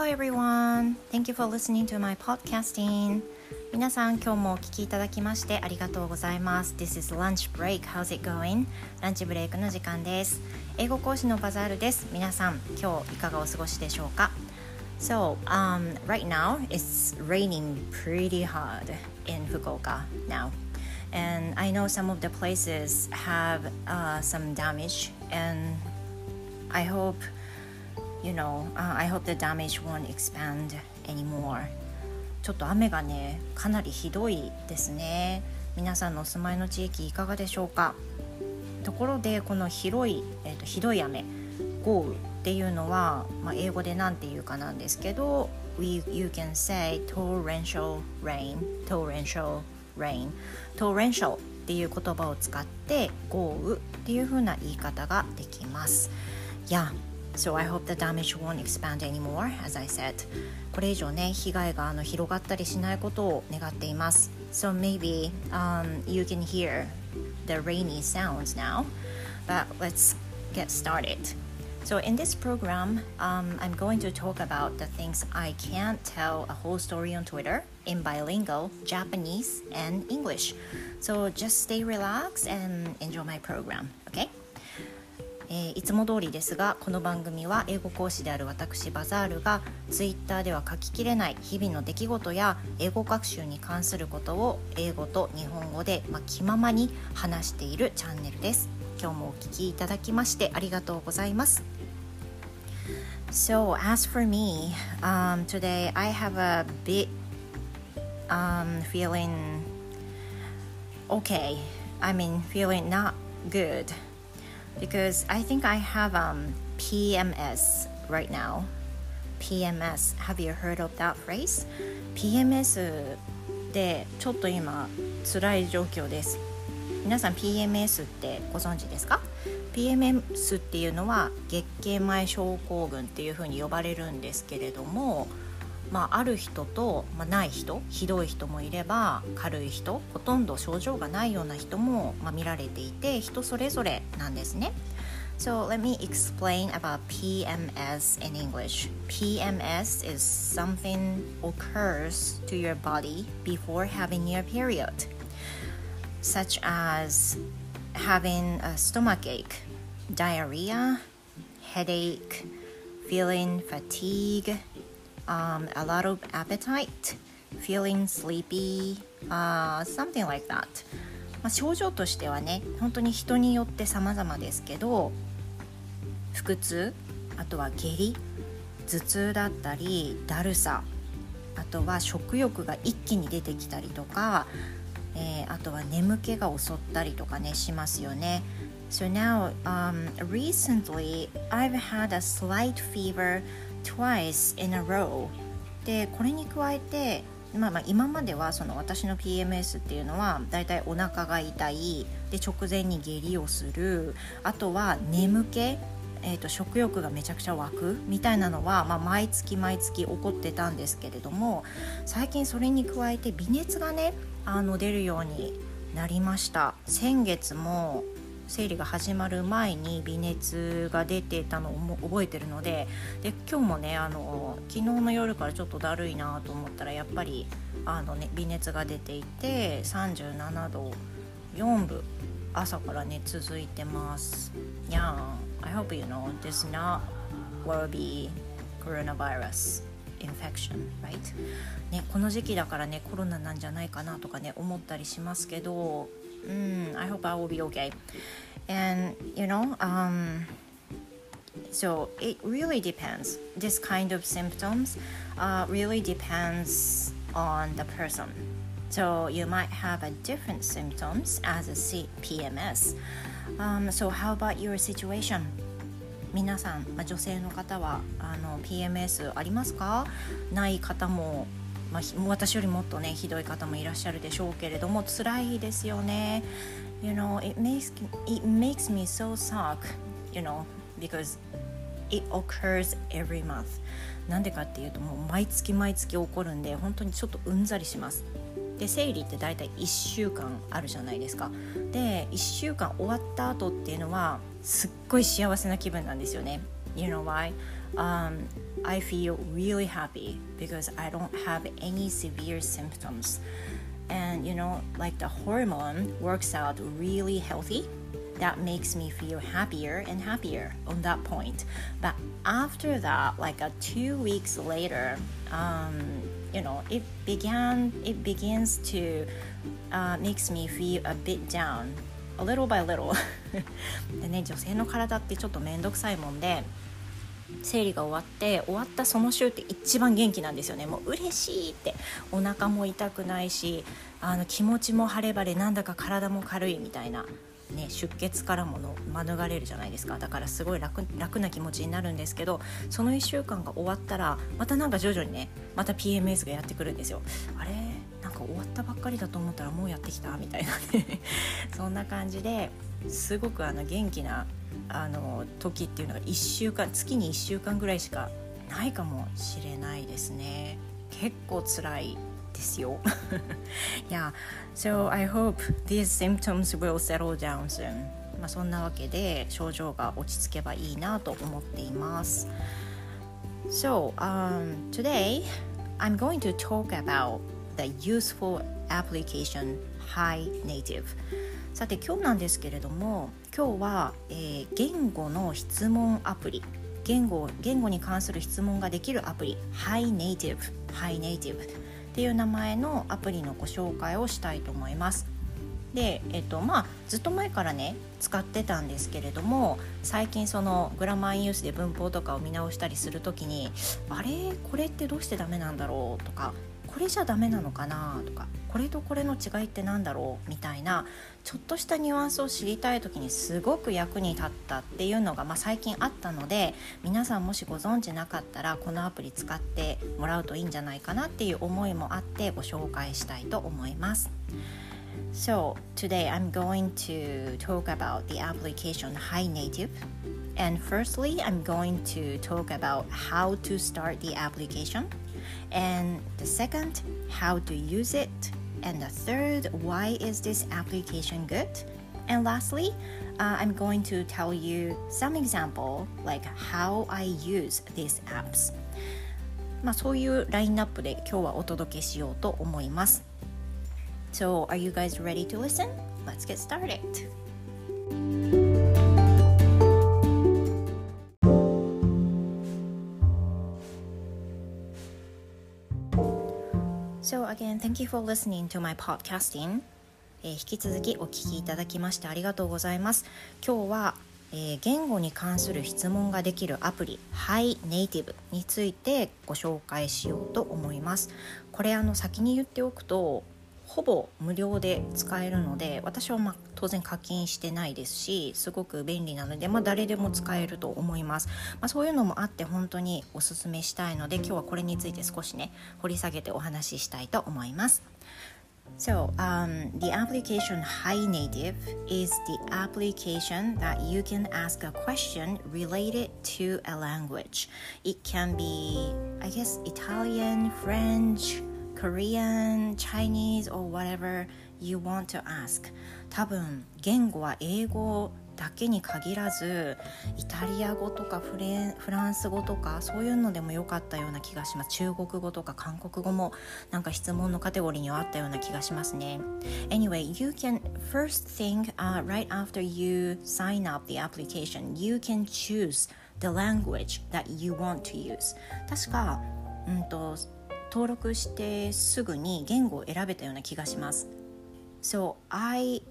Hello everyone! Thank you for listening to my podcasting. 皆さん今日もお聞きいただきましてありがとうございます。This is lunch break. How's it going? ランチブレイクの時間です。英語講師のバザールです。皆さん今日いかがお過ごしでしょうか So, um, right now it's raining pretty hard in Fukuoka now. And I know some of the places have uh, some damage and I hope you know, uh, I hope the damage won't expand anymore. ちょっと雨がねかなりひどいですね。皆さんのお住まいの地域いかがでしょうか？ところでこの広い、えーと、ひどい雨豪雨っていうのは、まあ、英語で何て言うかなんですけど We, you can say torrential rain torrential rain. torrential っていう言葉を使って豪雨っていう風な言い方ができます。Yeah, So I hope the damage won't expand anymore, as I said. これ以上ね、被害があの広がったりしないことを願っています。So maybe、um, you can hear the rainy sounds now, but let's get started. So, in this program, um, I'm going to talk about the things I can't tell a whole story on Twitter in bilingual Japanese and English. So, just stay relaxed and enjoy my program, okay? えー、いつも通りですがこの番組は英語講師である私バザールがツイッターでは書ききれない日々の出来事や英語学習に関することを英語と日本語で、まあ、気ままに話しているチャンネルです今日もお聞きいただきましてありがとうございます So as for me, um, today I have a bit um, feeling okay. I mean, feeling not good. Because I think I have um, PMS right now. PMS. Have you heard of that phrase? PMS でちょっと今辛い状況です。皆さん PMS ってご存知ですか PMS っていうのは月経前症候群っていうふうに呼ばれるんですけれどもまあ、ある人と、まあ、ない人ひどい人もいれば軽い人ほとんど症状がないような人も、まあ、見られていて人それぞれなんですね。So let me explain about PMS in English. PMS is something occurs to your body before having your period, such as having a stomach ache, diarrhea, headache, feeling fatigue, um, a lot of appetite, feeling sleepy, uh, something like that. まあ、症状としてはね本当に人によって様々ですけど腹痛あとは下痢頭痛だったりだるさあとは食欲が一気に出てきたりとか、えー、あとは眠気が襲ったりとかねしますよね。So now, um, recently I've had a slight fever twice in a row. でこれに加えて、まあ、まあ今まではその私の PMS っていうのはだいたいお腹が痛いで直前に下痢をするあとは眠気えーと、食欲がめちゃくちゃ湧くみたいなのは、まあ、毎月毎月起こってたんですけれども最近それに加えて微熱がねあの出るようになりました。先月も生理が始まる前に微熱が出てたのを覚えてるのでで今日もねあの昨日の夜からちょっとだるいなと思ったらやっぱりあの、ね、微熱が出ていて37度4分朝からね続いてます。Yeah, I hope you know this not will be coronavirus infection, right? ね、この時期だからねコロナなんじゃないかなとかね思ったりしますけど mm, I hope I will be okay. And you know, um, so it really depends. This kind of symptoms uh, really depends on the person. So you might have a different symptoms as a PMS. Um, so how about your situation? 皆さん、まあ、女性の方はあの PMS ありますかない方も まあ、私よりもっとねひどい方もいらっしゃるでしょうけれども辛いですよね。You know, it makes, it makes me so suck, you know, because it occurs every month. なんでかっていうともう毎月毎月起こるんで本当にちょっとうんざりします。で生理って大体1週間あるじゃないですか。で1週間終わった後っていうのはすっごい幸せな気分なんですよね。You know why? Um, I feel really happy because I don't have any severe symptoms. And you know, like the hormone works out really healthy. That makes me feel happier and happier on that point. But after that, like a two weeks later, um, you know, it began. It begins to uh, makes me feel a bit down, a little by little. でね、女性の体ってちょっと面倒くさいもんで。 生理が終わって終わったその週って一番元気なんですよね。もう嬉しいって。お腹も痛くないしあの気持ちも晴れ晴れなんだか体も軽いみたいな、ね、出血からもの免れるじゃないですか。だからすごい楽楽な気持ちになるんですけどその1週間が終わったらまたなんか徐々にねまた PMS がやってくるんですよ。あれ？なんか終わったばっかりだと思ったらもうやってきた？みたいなね。そんな感じですごくあの元気なあの時っていうのが1週間月に1週間ぐらいしかないかもしれないですね結構辛いですよ Yeah so I hope these symptoms will settle down soon まあそんなわけで症状が落ち着けばいいなと思っています So um, today I'm going to talk about the useful application High Native さて今日なんですけれども今日は、えー、言語の質問アプリ。言語言語に関する質問ができるアプリ。Hi Native Hi Native っていう名前のアプリのご紹介をしたいと思います。で、えっとまあ、ずっと前からね使ってたんですけれども最近そのグラマーインユースで文法とかを見直したりする時にあれ？これってどうしてダメなんだろう？とかこれじゃダメなのかなとかこれとこれの違いって何だろうみたいなちょっとしたニュアンスを知りたい時にすごく役に立ったっていうのが、まあ、最近あったので皆さんもしご存知なかったらこのアプリ使ってもらうといいんじゃないかなっていう思いもあってご紹介したいと思います。So today I'm going to talk about the application Hi Native. And firstly, I'm going to talk about how to start the application. And the second, how to use it. And the third, why is this application good? And lastly, uh, I'm going to tell you some example like how I use these apps. まあそういうラインナップで今日はお届けしようと思います。So, are you guys ready to listen? Let's get started. Thank you for listening to my podcasting. えー、引き続きお聞きいただきましてありがとうございます。今日は、えー、言語に関する質問ができるアプリ Hi Native についてご紹介しようと思います。これあの先に言っておくとほぼ無料で使えるので私はま当然課金してないですしすごく便利なので、まあ、誰でも使えると思います、まあ、そういうのもあって本当におすすめしたいので今日はこれについて少しね掘り下げてお話ししたいと思います So, um, the application Hi Native is the application that you can ask a question related to a language. It can be, I guess, Italian, French, Korean, Chinese, or whatever you want to ask 多分言語は英語だけに限らずイタリア語とかフレフランス語とかそういうのでもよかったような気がします中国語とか韓国語もなんか質問のカテゴリーにはあったような気がしますね Anyway you can first thing、uh, right after you sign up the application you can choose the language that you want to use 確かうんと登録してすぐに言語を選べたような気がします。So I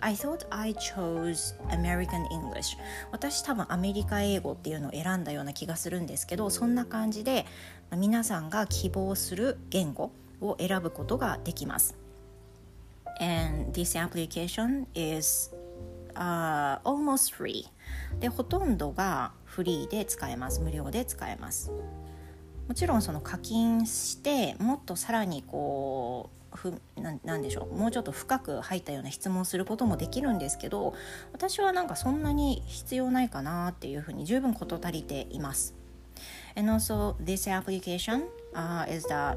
I thought I chose American English. 私多分アメリカ英語っていうのを選んだような気がするんですけどそんな感じで皆さんが希望する言語を選ぶことができます。And this application is、uh, almost free. でほとんどがフリーで使えます。無料で使えます。もちろんその課金してもっとさらにこうふななんでしょうもうちょっと深く入ったような質問することもできるんですけど私はなんかそんなに必要ないかなっていうふうに十分事足りています。And also this application、uh, is that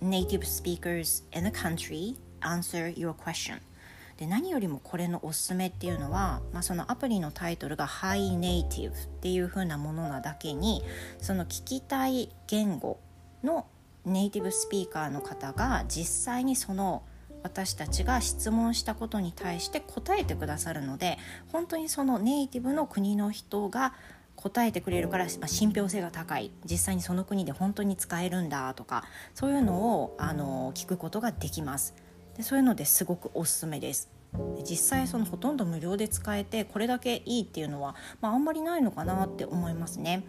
native speakers in the country answer your question で何よりもこれのおすすめっていうのは、まあ、そのアプリのタイトルが High Native っていう風なものなだけにその聞きたい言語のネイティブスピーカーの方が実際にその私たちが質問したことに対して答えてくださるので本当にそのネイティブの国の人が答えてくれるから、まあ、信憑性が高い実際にその国で本当に使えるんだとかそういうのをあの聞くことができます。でそういうのですごくおすすめです。実際そのほとんど無料で使えてこれだけいいっていうのは、まあ、あんまりないのかなって思いますね。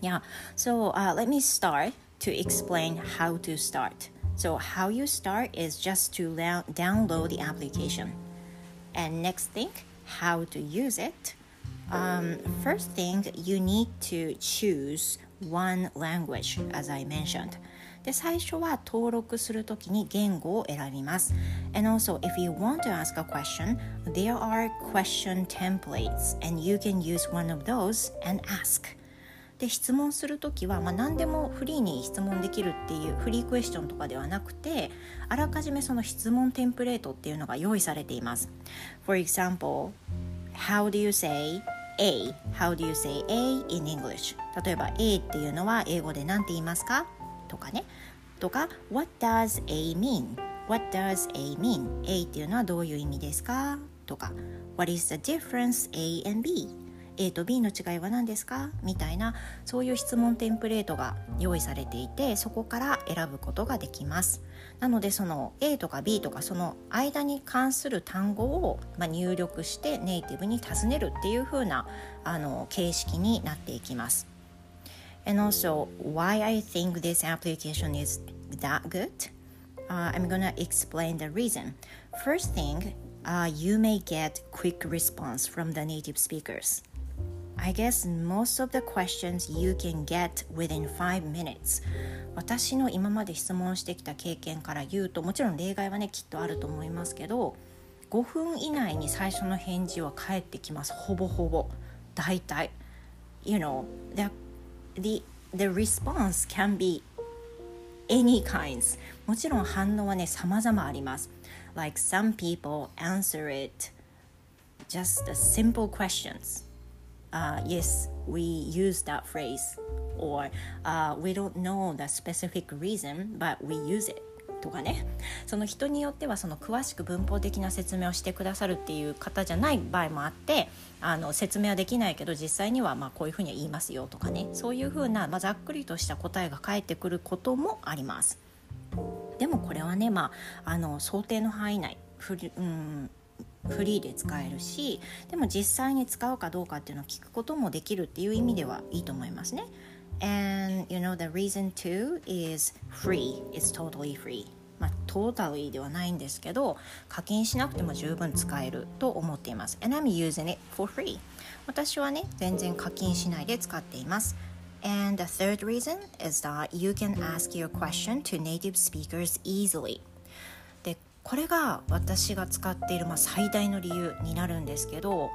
Yeah, so、uh, let me start to explain how to start. So how you start is just to download the application. And next thing, how to use it. Um, first thing, you need to choose one language, as I mentioned. で最初は登録するときに言語を選びます。And also, if you want to ask a question, there are question templates, and you can use one of those and ask. で質問する時は、まあ、何でもフリーに質問できるっていうフリークエスチョンとかではなくてあらかじめその質問テンプレートっていうのが用意されています。For example, how do you say A? How do you say A in English? 例えば A っていうのは英語で何て言いますかとかねとか What does A mean? What does A mean? A っていうのはどういう意味ですか？とか What is the difference A and B? A と B の違いは何ですか？みたいなそういう質問テンプレートが用意されていてそこから選ぶことができますなのでその A とか B とかその間に関する単語を、ま入力してネイティブに尋ねるっていう風なあな形式になっていきます And also, why I think this application is that good? Uh, I'm gonna explain the reason. First thing, uh, you may get quick response from the native speakers. I guess most of the questions you can get within 5 minutes 私の今まで質問してきた経験から言うともちろん例外はねきっとあると思いますけど5分以内に最初の返事は返ってきますほぼほぼ大体 You know the the, the response can be any kinds もちろん反応はね様々あります Like some people answer it just a simple questions uh, yes we use that phrase or uh, we don't know the specific reason but we use it とかねその人によってはその詳しく文法的な説明をしてくださるっていう方じゃない場合もあってあの説明はできないけど実際にはまこういうふうには言いますよとかねそういうふうな、まあ、ざっくりとした答えが返ってくることもあります。でもこれはね、まあ、あの想定の範囲内フリ,、うん、フリーで使えるしでも実際に使うかどうかっていうのを聞くこともできるっていう意味ではいいと思いますね。And you know the reason too is free. It's totally free. まあ、トータルではないんですけど課金しなくても十分使えると思っています。And I'm using it for free. 私はね全然課金しないで使っています。And the third reason is that you can ask your question to native speakers easily. これが私が使っているまあ最大の理由になるんですけど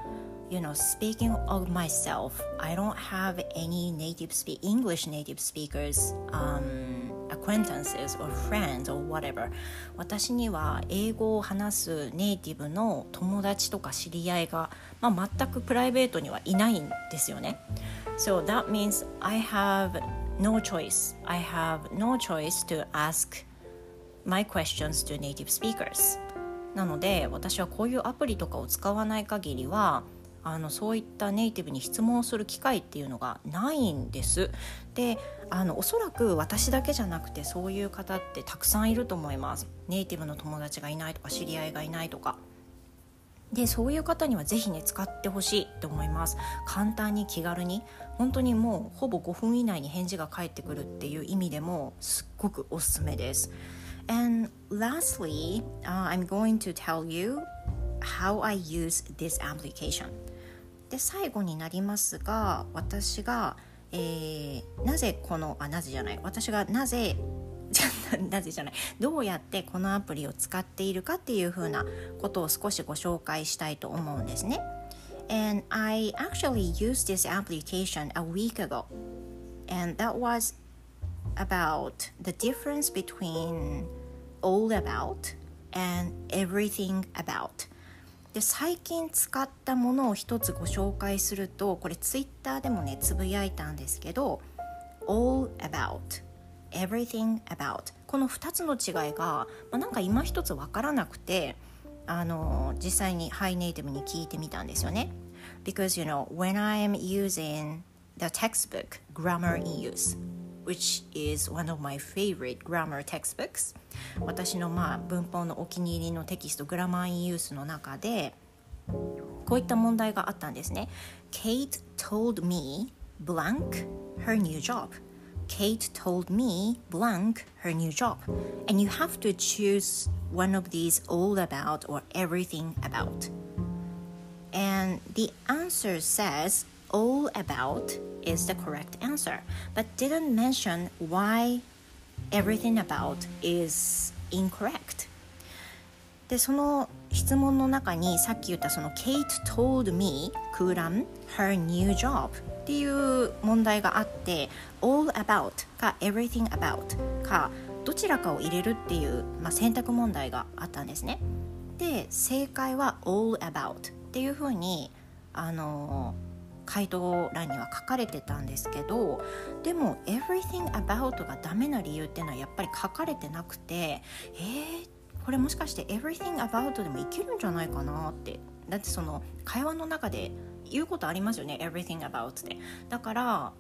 you know, speaking of myself, I don't have any native speak English native speakers um, acquaintances or friends or whatever. 私には英語を話すネイティブの友達とか知り合いが、まあ、全くプライベートにはいないんですよね。So that means I have no choice. I have no choice to ask my questions to native speakers. なので私はこういうアプリとかを使わない限りはあのそういったネイティブに質問する機会っていうのがないんです。であのおそらく私だけじゃなくてそういう方ってたくさんいると思います。ネイティブの友達がいないとか知り合いがいないとか。でそういう方には是非ね使ってほしいと思います簡単に気軽に本当にもうほぼ5分以内に返事が返ってくるっていう意味でもすっごくおすすめです And lastly、uh, I'm going to tell you how I use this application で最後になりますが私が、えー、なぜこのあなぜじゃない私がなぜなぜじゃないどうやってこのアプリを使っているかっていうふうなことを少しご紹介したいと思うんですね。And I actually used this application a week ago. And that was about the difference between all about and everything about で最近使ったものを一つご紹介するとこれツイッターでもねつぶやいたんですけど all about everything about この2つの違いが、まあ、なんか今一つ分からなくてあの実際にハイネイティブに聞いてみたんですよね because you know when I am using the textbook grammar in use which is one of my favorite grammar textbooks 私のまあ文法のお気に入りのテキストグラマーインユースの中でこういった問題があったんですね Kate told me blank her new job Kate told me blank her new job and you have to choose one of these all about or everything about and the answer says all about is the correct answer, but didn't mention why everything about is incorrect. でその質問の中にさっき言ったその Kate told me 空欄 her new job っていう問題があって all about か everything about かどちらかを入れるっていう、まあ、選択問題があったんですねで正解は all about っていうふうにあのー回答欄には書かれてたんですけどでも「everything about」がダメな理由っていうのはやっぱり書かれてなくてえー、これもしかして「everything about」でもいけるんじゃないかなって。だってその会話の中で言うことありますよね「everything about」って。だから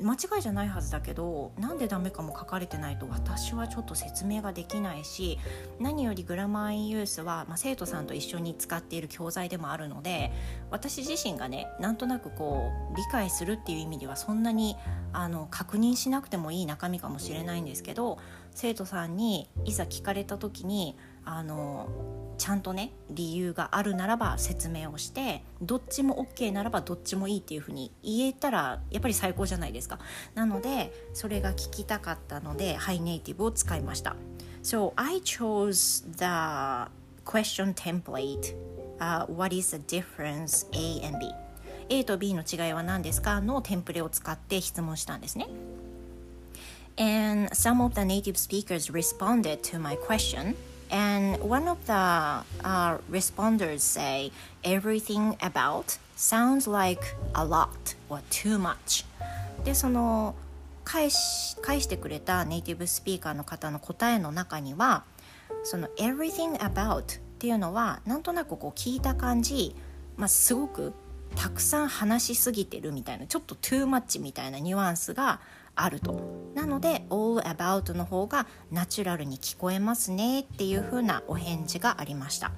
間違いじゃないはずだけどなんでダメかも書かれてないと私はちょっと説明ができないし何よりグラマーインユースは、まあ、生徒さんと一緒に使っている教材でもあるので私自身がねなんとなくこう理解するっていう意味ではそんなにあの確認しなくてもいい中身かもしれないんですけど生徒さんにいざ聞かれた時にあのちゃんとね理由があるならば説明をしてどっちも OK ならばどっちもいいっていうふうに言えたらやっぱり最高じゃないですか。なのでそれが聞きたかったのでハイネイティブを使いました。So I chose the question template、uh, What is the difference A and B? A と B の違いは何ですか？のテンプレを使って質問したんですね。And some of the native speakers responded to my question. And one of the uh, responders say everything about sounds like a lot or too much でその返し返してくれたネイティブスピーカーの方の答えの中にはその everything about っていうのはなんとなくこう聞いた感じ、まあ、すごくたくさん話しすぎてるみたいなちょっと too much みたいなニュアンスがあると。なので all about の方がナチュラルに聞こえますねっていう風なお返事がありました。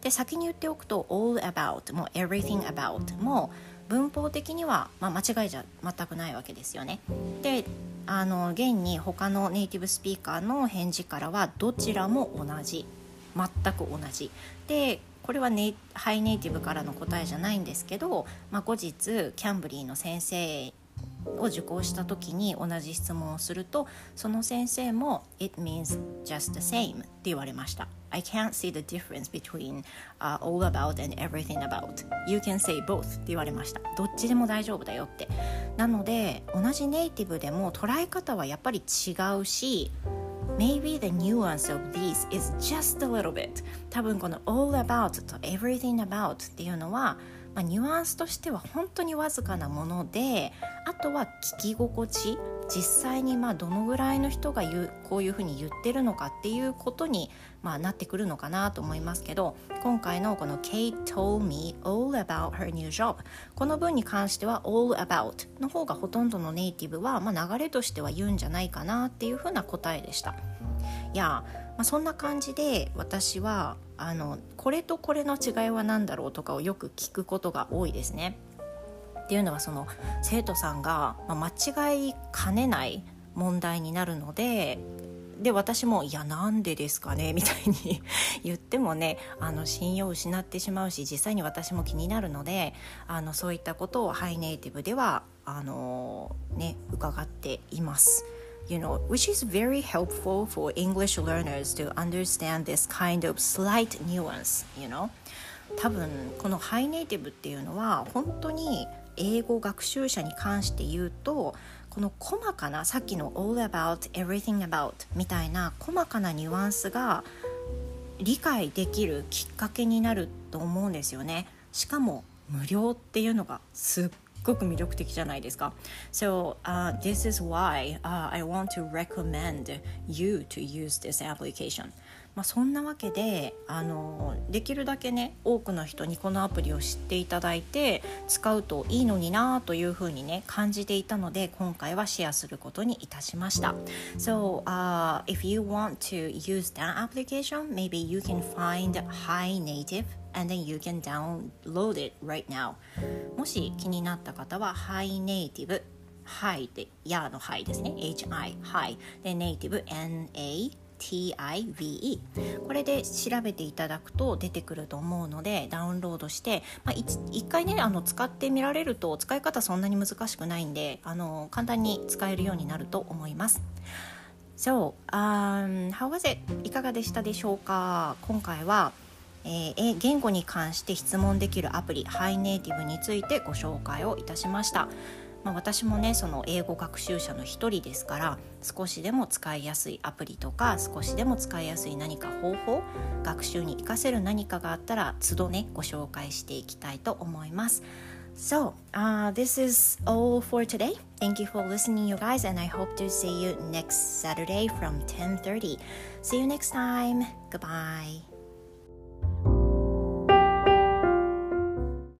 で先に言っておくと all about も everything about も文法的には、まあ、間違いじゃ全くないわけですよね。であの現に他のネイティブスピーカーの返事からはどちらも同じ。全く同じ。でこれはネハイネイティブからの答えじゃないんですけど、まあ、後日キャンブリーの先生を受講した時に同じ質問をするとその先生も「It means just the same」って言われました。I can't see the difference between、uh, all about and everything about. You can say both って言われました。どっちでも大丈夫だよって。なので同じネイティブでも捉え方はやっぱり違うし Maybe the nuance of these is just a little bit 多分この all about と everything about っていうのはまあ、ニュアンスとしては本当にわずかなものであとは聞き心地実際にまあどのぐらいの人が言うこういうふうに言ってるのかっていうことにまあなってくるのかなと思いますけど今回のこの Kate told me all about her new job この文に関しては all about の方がほとんどのネイティブはまあ流れとしては言うんじゃないかなっていうふうな答えでした。いやまあ、そんな感じで私はあのこれとこれの違いは何だろうとかをよく聞くことが多いですね。っていうのはその生徒さんが、まあ、間違いかねない問題になるのでで私も「いやなんでですかね」みたいに 言ってもねあの信用を失ってしまうし実際に私も気になるのであのそういったことをハイネイティブではあの、ね、伺っています。You know, which is very helpful for English learners to understand this kind of slight nuance, you know. 多分このハイネイティブっていうのは本当に英語学習者に関して言うとこの細かなさっきの all about everything about みたいな細かなニュアンスが理解できるきっかけになると思うんですよねしかも無料っていうのがすっごく魅力的じゃないですか So、uh, this is why、uh, I want to recommend you to use this application まあ、そんなわけであのできるだけね多くの人にこのアプリを知っていただいて使うといいのになというふうにね感じていたので今回はシェアすることにいたしました So、uh, if you want to use that application maybe you can find Hi Native and then you can download it right now. もし気になった方は Hi Native Hi で Ya の Hi ですね。HI Hi. で Native NA TIVE これで調べていただくと出てくると思うのでダウンロードして、まあ、1, 回ねあの使ってみられると使い方そんなに難しくないんであの簡単に使えるようになると思います。So, um, how was it? いかがでしたでしょうか？今回はえー、言語に関して質問できるアプリハイネイティブについてご紹介をいたしました。まあ、私もねその英語学習者の一人ですから少しでも使いやすいアプリとか少しでも使いやすい何か方法学習に活かせる何かがあったら都度ねご紹介していきたいと思います。So, uh, this is all for today. Thank you for listening, you guys, and I hope to see you next Saturday from 10:30. See you next time. Goodbye.